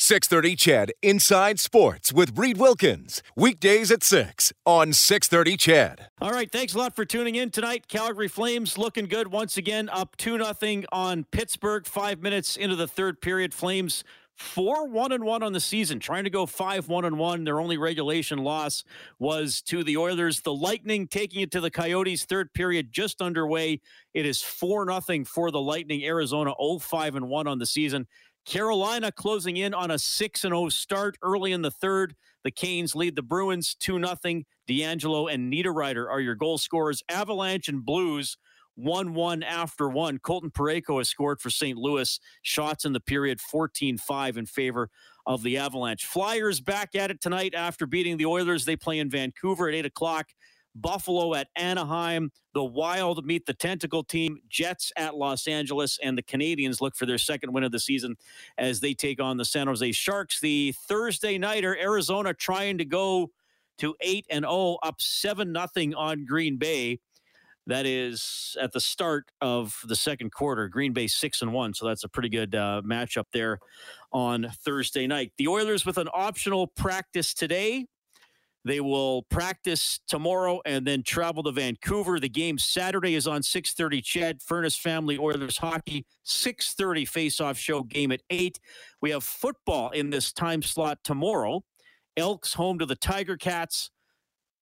630 CHED Inside Sports with Reed Wilkins. Weekdays at 6 on 630 CHED. All right, thanks a lot for tuning in tonight. Calgary Flames looking good once again, up 2 0 on Pittsburgh. Five minutes into the third period. Flames 4 1 and 1 on the season, trying to go 5 1 and 1. Their only regulation loss was to the Oilers. The Lightning taking it to the Coyotes. Third period just underway. It is 4 0 for the Lightning. Arizona 0 5 and 1 on the season. Carolina closing in on a 6 0 start early in the third. The Canes lead the Bruins 2 0. DeAngelo and Niederreiter are your goal scorers. Avalanche and Blues 1 1 after one. Colton Parayko has scored for St. Louis. Shots in the period 14 5 in favor of the Avalanche. Flyers back at it tonight after beating the Oilers. They play in Vancouver at 8 o'clock. Buffalo at Anaheim. The Wild meet the Tentacle team. Jets at Los Angeles. And the Canadiens look for their second win of the season as they take on the San Jose Sharks. The Thursday nighter, Arizona trying to go to 8 and 0, up 7 0 on Green Bay. That is at the start of the second quarter. Green Bay six and one, so that's a pretty good uh, matchup there on Thursday night. The Oilers with an optional practice today. They will practice tomorrow and then travel to Vancouver. The game Saturday is on 6:30. CHED Furnace Family Oilers hockey 6:30 face-off show game at eight. We have football in this time slot tomorrow. Elks home to the Tiger Cats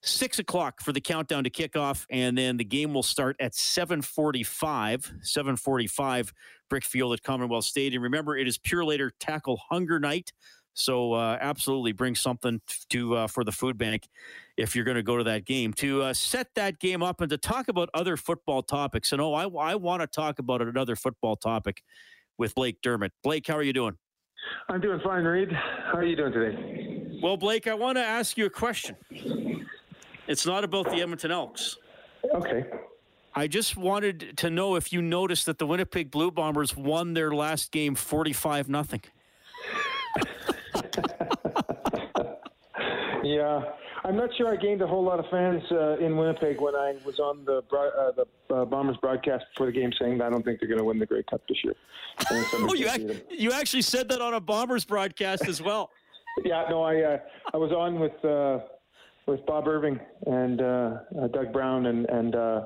six o'clock for the countdown to kickoff, and then the game will start at 7:45. 7:45 Brickfield at Commonwealth Stadium. Remember, it is Purolator Tackle Hunger Night, so uh, absolutely bring something to uh, for the food bank if you're going to go to that game. To uh, set that game up and to talk about other football topics. And oh, I, I want to talk about another football topic with Blake Dermott. Blake, how are you doing? I'm doing fine, Reed. How are you doing today? Well, Blake, I want to ask you a question. It's not about the Edmonton Elks. Okay. I just wanted to know if you noticed that the Winnipeg Blue Bombers won their last game 45 nothing. yeah, I'm not sure I gained a whole lot of fans uh, in Winnipeg when I was on the uh, the uh, Bombers broadcast before the game, saying that I don't think they're going to win the Grey Cup this year. oh, you, ac- you actually said that on a Bombers broadcast as well. yeah, no, I uh, I was on with uh, with Bob Irving and uh, uh, Doug Brown, and and uh,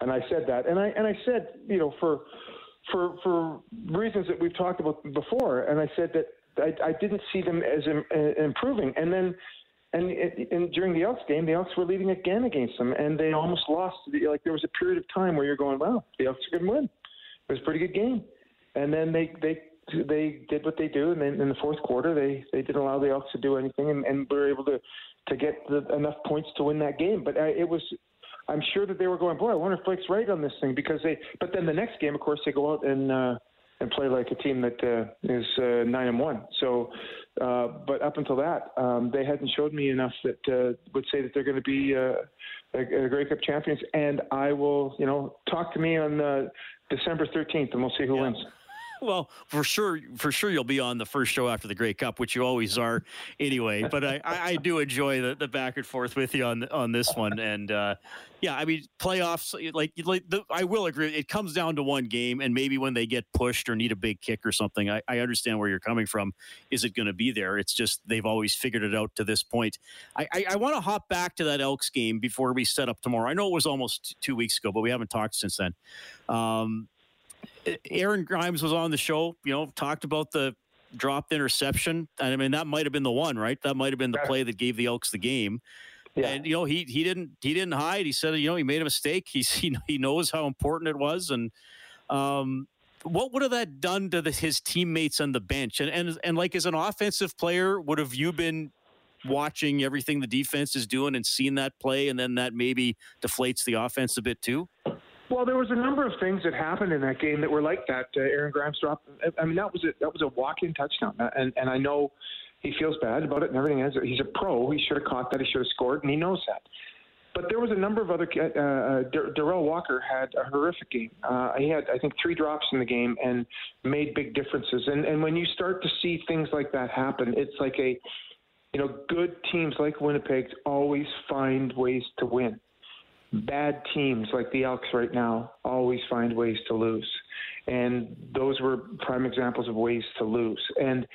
and I said that, and I and I said, you know, for for for reasons that we've talked about before, and I said that I, I didn't see them as Im- uh, improving, and then. And, and during the Elks game, the Elks were leading again against them, and they almost lost. Like there was a period of time where you're going, "Wow, the Elks are going to win." It was a pretty good game, and then they they they did what they do, and then in the fourth quarter, they they didn't allow the Elks to do anything, and, and were able to to get the, enough points to win that game. But uh, it was, I'm sure that they were going, boy, I wonder if Blake's right on this thing because they. But then the next game, of course, they go out and uh, and play like a team that uh, is uh, nine and one. So, uh, but up until that, um, they hadn't showed me enough that uh, would say that they're going to be uh, a, a Grey Cup champions. And I will, you know, talk to me on uh, December 13th, and we'll see who yeah. wins well, for sure, for sure, you'll be on the first show after the Grey Cup, which you always are, anyway. But I, I do enjoy the, the back and forth with you on on this one, and uh, yeah, I mean, playoffs, like, like the, I will agree, it comes down to one game, and maybe when they get pushed or need a big kick or something, I, I understand where you're coming from. Is it going to be there? It's just they've always figured it out to this point. I, I, I want to hop back to that Elks game before we set up tomorrow. I know it was almost two weeks ago, but we haven't talked since then. Um, Aaron Grymes was on the show, you know, talked about the dropped interception. And I mean, that might have been the one, right? That might have been the play that gave the Elks the game. Yeah. And you know, he he didn't he didn't hide. He said, you know, he made a mistake. He's he, he knows how important it was, and um, what would have that done to the, his teammates on the bench? And and and like as an offensive player, would have you been watching everything the defense is doing and seeing that play, and then that maybe deflates the offense a bit too? Well, there was a number of things that happened in that game that were like that. Uh, Aaron Grymes dropped. I mean, that was a that was a walk-in touchdown, uh, and and I know He feels bad about it and everything. Else. He's a pro. He should have caught that. He should have scored, and he knows that. But there was a number of other. Uh, uh Derel Walker had a horrific game. Uh, he had, I think, three drops in the game and made big differences. And and when you start to see things like that happen, it's like a, you know, good teams like Winnipeg always find ways to win. Bad teams like the Elks right now always find ways to lose. And those were prime examples of ways to lose. And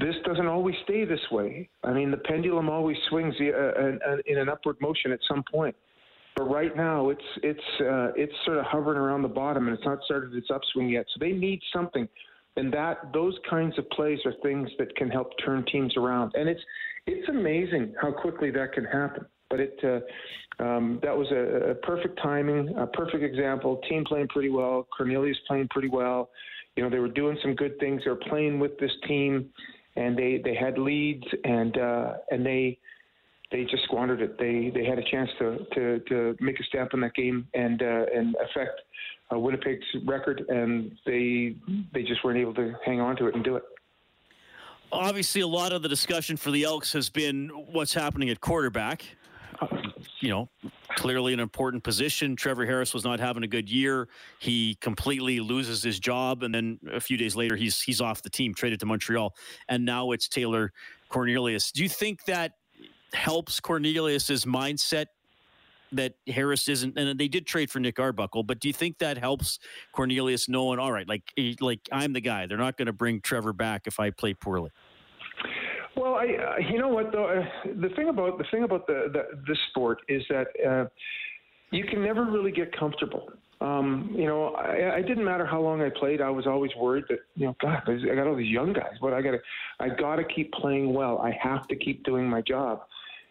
this doesn't always stay this way. I mean, the pendulum always swings uh, in an upward motion at some point. But right now, it's it's uh, it's sort of hovering around the bottom, and it's not started its upswing yet. So they need something, and that those kinds of plays are things that can help turn teams around. And it's it's amazing how quickly that can happen. But it uh, um, that was a, a perfect timing, a perfect example. Team playing pretty well, Cornelius playing pretty well you know, they were doing some good things. They were playing with this team, and they they had leads, and uh, and they they just squandered it. They they had a chance to to, to make a stamp in that game and uh, and affect uh, Winnipeg's record, and they they just weren't able to hang on to it and do it. Obviously, a lot of the discussion for the Elks has been what's happening at quarterback. You know, clearly an important position. Trevor Harris was not having a good year. He completely loses his job, and then a few days later, he's he's off the team, traded to Montreal, and now it's Taylor Cornelius. Do you think that helps Cornelius's mindset that Harris isn't, and they did trade for Nick Arbuckle, but do you think that helps Cornelius knowing, all right, like like I'm the guy. They're not going to bring Trevor back if I play poorly. Well, I, uh, you know what though, uh, the thing about the thing about the, the this sport is that uh, you can never really get comfortable. Um, you know, I, I didn't matter how long I played. I was always worried that you know, God, I got all these young guys, but I got to, I got to keep playing well. I have to keep doing my job,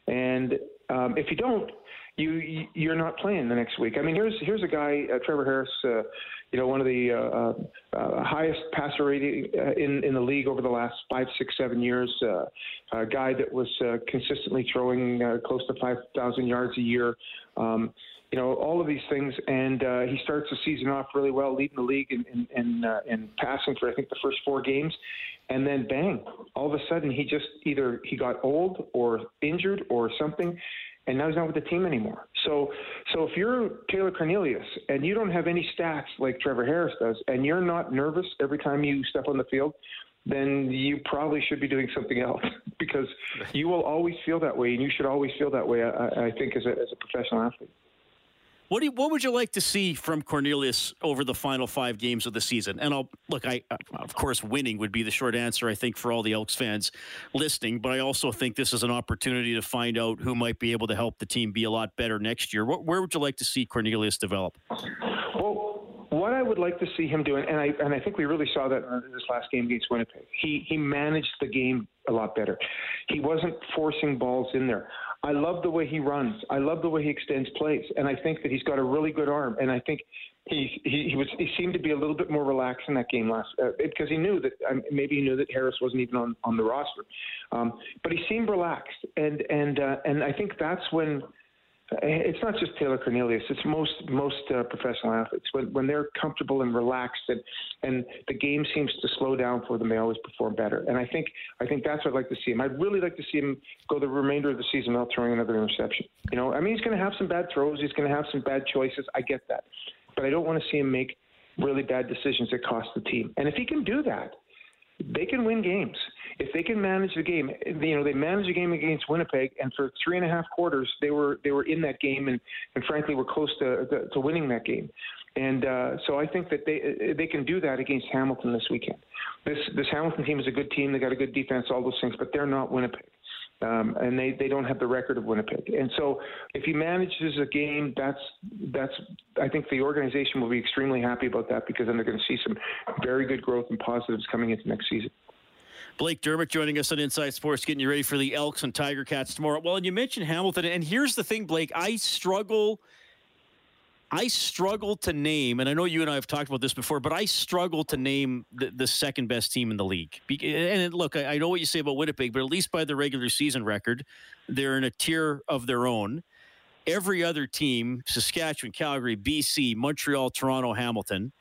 and um, if you don't, you you're not playing the next week. I mean, here's here's a guy, uh, Trevor Harris. Uh, you know, one of the uh, uh, uh, highest passer rating uh, in in the league over the last five, six, seven years. Uh, a guy that was consistently throwing close to 5,000 yards a year. Um, you know, all of these things, and he starts the season off really well, leading the league in in, in, in passing for I think the first four games, and then bang, all of a sudden he just either he got old or injured or something, and now he's not with the team anymore. So, so if you're Taylor Cornelius and you don't have any stats like Trevor Harris does, and you're not nervous every time you step on the field, then you probably should be doing something else because you will always feel that way, and you should always feel that way. I, I think as a, as a professional athlete. What do you, what would you like to see from Cornelius over the final five games of the season? And I'll look. I of course winning would be the short answer. I think for all the Elks fans listening, but I also think this is an opportunity to find out who might be able to help the team be a lot better next year. What, where would you like to see Cornelius develop? Well, what I would like to see him doing, and I and I think we really saw that in this last game against Winnipeg. He he managed the game a lot better. He wasn't forcing balls in there. I love the way he runs. I love the way he extends plays, and I think that he's got a really good arm. And I think he he, he was he seemed to be a little bit more relaxed in that game last uh, because he knew that um, maybe he knew that Harris wasn't even on on the roster, um, but he seemed relaxed, and and uh, and I think that's when it's not just Taylor Cornelius. It's most most uh, professional athletes when when they're comfortable and relaxed and and the game seems to slow down for them. They always perform better. And I think I think that's what I'd like to see him. I'd really like to see him go the remainder of the season without throwing another interception. You know, I mean, he's going to have some bad throws. He's going to have some bad choices. I get that, but I don't want to see him make really bad decisions that cost the team. And if he can do that, they can win games if they can manage the game, you know, they managed the game against Winnipeg, and for three and a half quarters, they were they were in that game, and, and frankly, were close to, to, winning that game. And uh, so I think that they they can do that against Hamilton this weekend. This this Hamilton team is a good team. They got a good defense, all those things, but they're not Winnipeg. Um, and they, they don't have the record of Winnipeg. And so, if he manages a game, that's that's I think the organization will be extremely happy about that because then they're going to see some very good growth and positives coming into next season. Blake Dermott joining us on Inside Sports, getting you ready for the Elks and Tiger Cats tomorrow. Well, and you mentioned Hamilton, and here's the thing, Blake. I struggle. I struggle to name, and I know you and I have talked about this before, but I struggle to name the, the second best team in the league. And look, I, I know what you say about Winnipeg, but at least by the regular season record, they're in a tier of their own. Every other team, Saskatchewan, Calgary, BC, Montreal, Toronto, Hamilton,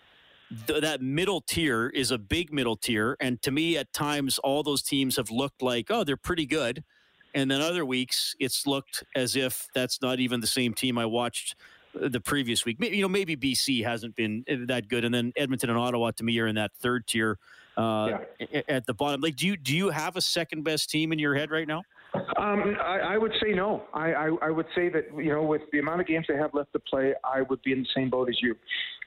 th- that middle tier is a big middle tier, and to me, at times, all those teams have looked like, oh, they're pretty good, and then other weeks, it's looked as if that's not even the same team I watched uh, the previous week. You know, maybe BC hasn't been uh, that good, and then Edmonton and Ottawa to me are in that third tier uh, yeah. at the bottom. Like, do you do you have a second best team in your head right now? Um, I, I, would say no. I, I, I, would say that you know, with the amount of games they have left to play, I would be in the same boat as you.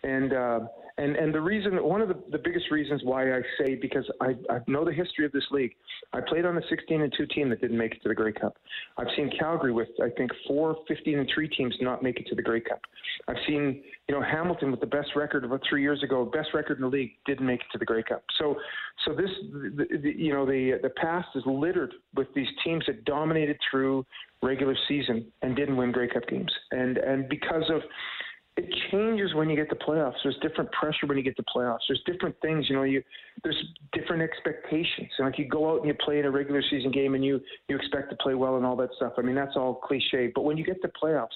And uh, and and the reason, one of the, the biggest reasons why I say because I, I know the history of this league. I played on a 16 and two team that didn't make it to the Grey Cup. I've seen Calgary with I think four 15 and three teams not make it to the Grey Cup. I've seen you know Hamilton with the best record about three years ago, best record in the league, didn't make it to the Grey Cup. So so this the, the, you know the the past is littered with these teams that dominated through regular season and didn't win Grey Cup games, and and because of it changes when you get to playoffs. There's different pressure when you get to playoffs. There's different things, you know. You there's different expectations. And like you go out and you play in a regular season game and you you expect to play well and all that stuff. I mean that's all cliche. But when you get to playoffs,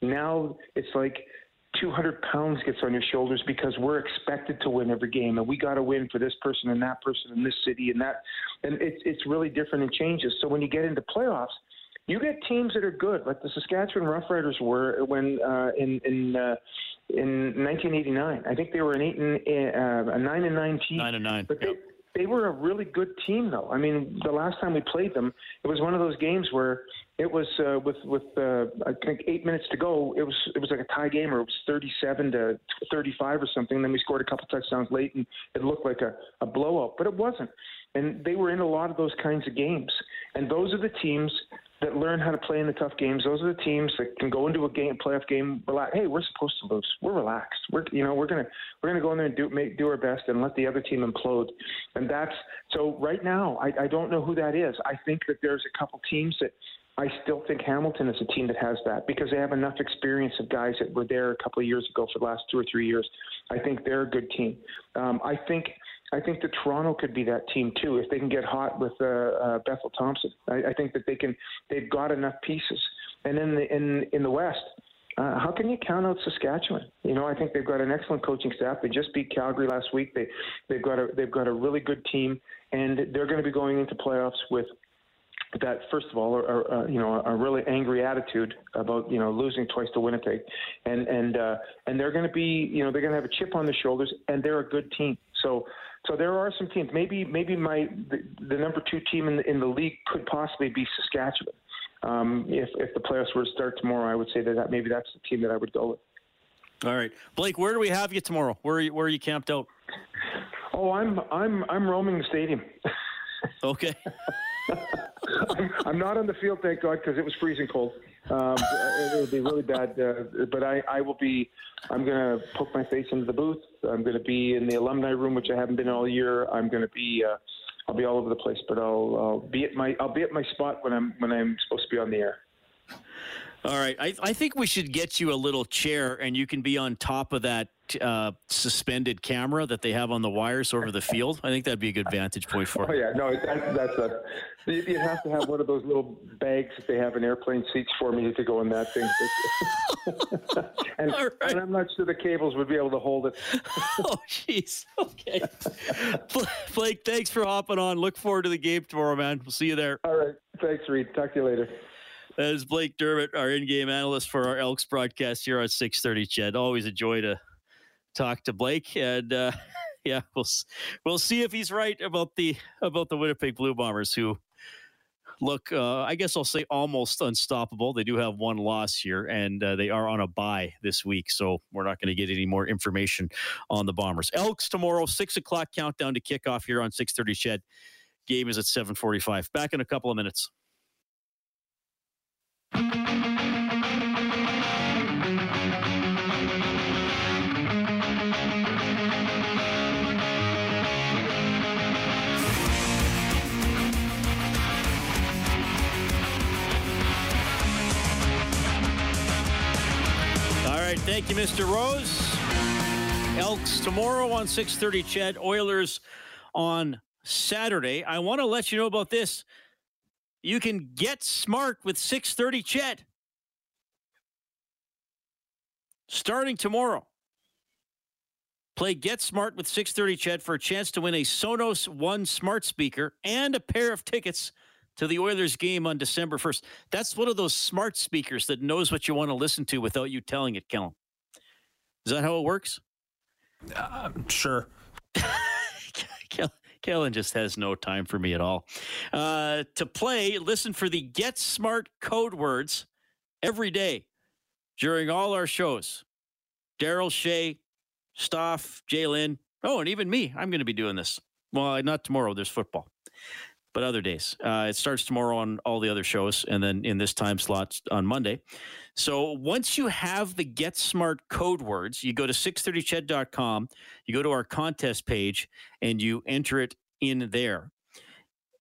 now it's like 200 pounds gets on your shoulders because we're expected to win every game and we got to win for this person and that person in this city and that and it's it's really different and changes so when you get into playoffs you get teams that are good, like the Saskatchewan Roughriders were when uh, in in uh, in 1989. I think they were an eight and uh, a nine and nine team. Nine and nine. But yep. they, they were a really good team, though. I mean, the last time we played them, it was one of those games where it was uh, with with uh, I think eight minutes to go. It was it was like a tie game, or it was 37 to 35 or something. And then we scored a couple touchdowns late, and it looked like a, a blowout, but it wasn't. And they were in a lot of those kinds of games. And those are the teams that learn how to play in the tough games. Those are the teams that can go into a game, playoff game, relax. Hey, we're supposed to lose. We're relaxed. We're you know we're gonna we're gonna go in there and do make, do our best and let the other team implode. And that's so right now. I, I don't know who that is. I think that there's a couple teams that. I still think Hamilton is a team that has that because they have enough experience of guys that were there a couple of years ago for the last two or three years. I think they're a good team. Um, I think I think that Toronto could be that team too if they can get hot with uh, uh, Bethel Thompson. I, I think that they can. They've got enough pieces. And in the in in the West, uh, how can you count out Saskatchewan? You know, I think they've got an excellent coaching staff. They just beat Calgary last week. They they've got a they've got a really good team, and they're going to be going into playoffs with that first of all, uh, you know, a really angry attitude about you know losing twice to Winnipeg, and and uh, and they're going to be you know they're going to have a chip on their shoulders, and they're a good team. So so there are some teams. Maybe maybe my the, the number two team in the, in the league could possibly be Saskatchewan. Um, if if the playoffs were to start tomorrow, I would say that, that maybe that's the team that I would go with. All right, Blake, where do we have you tomorrow? Where are you, where are you camped out? Oh, I'm I'm I'm roaming the stadium. Okay. I'm, not on the field, thank God, because it was freezing cold. Um, it would be really bad. Uh, but I, I will be. I'm going to poke my face into the booth. I'm going to be in the alumni room, which I haven't been all year. I'm going to be. Uh, I'll be all over the place, but I'll, I'll be at my I'll be at my spot when I'm when I'm supposed to be on the air. All right. I, I think we should get you a little chair and you can be on top of that uh, suspended camera that they have on the wires over the field. I think that'd be a good vantage point for Oh, yeah. No, that, that's a. You'd have to have one of those little bags that they have in airplane seats for me to go in that thing. and, right. and I'm not sure the cables would be able to hold it. oh, jeez. Okay. Blake, thanks for hopping on. Look forward to the game tomorrow, man. We'll see you there. All right. Thanks, Reed. Talk to you later. That is Blake Dermott, our in-game analyst for our Elks broadcast here on 630 CHED, Always a joy to talk to Blake. And uh, yeah, we'll we'll see if he's right about the about the Winnipeg Blue Bombers, who look, uh, I guess I'll say almost unstoppable. They do have one loss here, and uh, they are on a bye this week, so we're not going to get any more information on the Bombers. Elks tomorrow, six o'clock countdown to kickoff here on 630 CHED Game is at 7:45. Back in a couple of minutes. Thank you, Mr. Rose. Elks tomorrow on 6:30. CHED Oilers on Saturday. I want to let you know about this. You can get smart with 6:30 CHED. Starting tomorrow. Play Get Smart with 630 CHED for a chance to win a Sonos One smart speaker and a pair of tickets to the Oilers game on December 1st. That's one of those smart speakers that knows what you want to listen to without you telling it, Kellen. Is that how it works? Uh, sure. Kellen just has no time for me at all. Uh, to play, listen for the Get Smart code words every day during all our shows. Daryl, Shay, Stoff, Jalen, oh, and even me. I'm going to be doing this. Well, not tomorrow. There's football, but other days. Uh, it starts tomorrow on all the other shows, and then in this time slot on Monday. So once you have the Get Smart code words, you go to 630ched.com, you go to our contest page, and you enter it in there.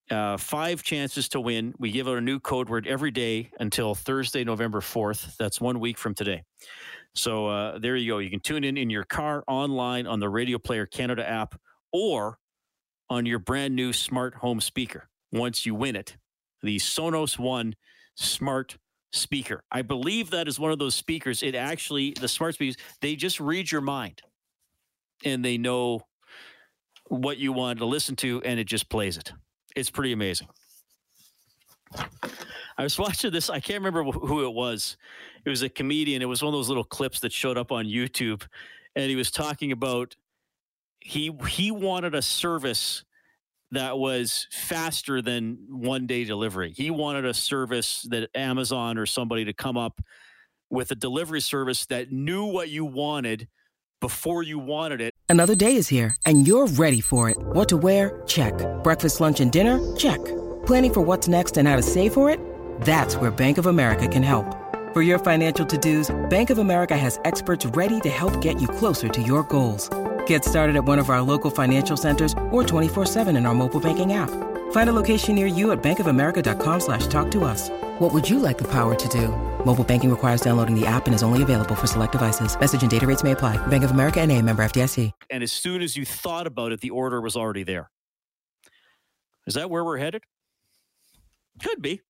Uh, five chances to win. We give out a new code word every day until Thursday, November 4th. That's one week from today. So uh, there you go. You can tune in in your car, online, on the Radio Player Canada app, or on your brand new smart home speaker. Once you win it, the Sonos One smart speaker. I believe that is one of those speakers. It actually, the smart speakers, they just read your mind and they know what you want to listen to and it just plays it. It's pretty amazing. I was watching this. I can't remember who it was. It was a comedian. It was one of those little clips that showed up on YouTube, and he was talking about he he wanted a service that was faster than one day delivery. He wanted a service that Amazon or somebody to come up with a delivery service that knew what you wanted before you wanted it. Another day is here and you're ready for it. What to wear? Check. Breakfast, lunch, and dinner? Check. Planning for what's next and how to save for it? That's where Bank of America can help. For your financial to-dos, Bank of America has experts ready to help get you closer to your goals. Get started at one of our local financial centers or 24-7 in our mobile banking app. Find a location near you at bankofamerica.com slash talk to us. What would you like the power to do? Mobile banking requires downloading the app and is only available for select devices. Message and data rates may apply. Bank of America and a member FDIC. And as soon as you thought about it, the order was already there. Is that where we're headed? Could be.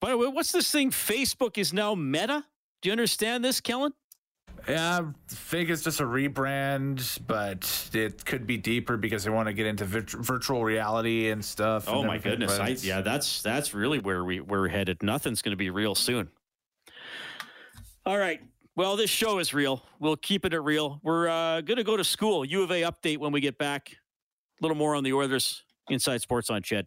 By the way, what's this thing? Facebook is now Meta? Do you understand this, Kellen? Yeah, I think it's just a rebrand, but it could be deeper because they want to get into virtual reality and stuff. Oh and my goodness! I, yeah, that's that's really where we where we're headed. Nothing's going to be real soon. All right. Well, this show is real. We'll keep it real. We're uh, going to go to school. U of A update when we get back. A little more on the Oilers. Inside Sports on CHED.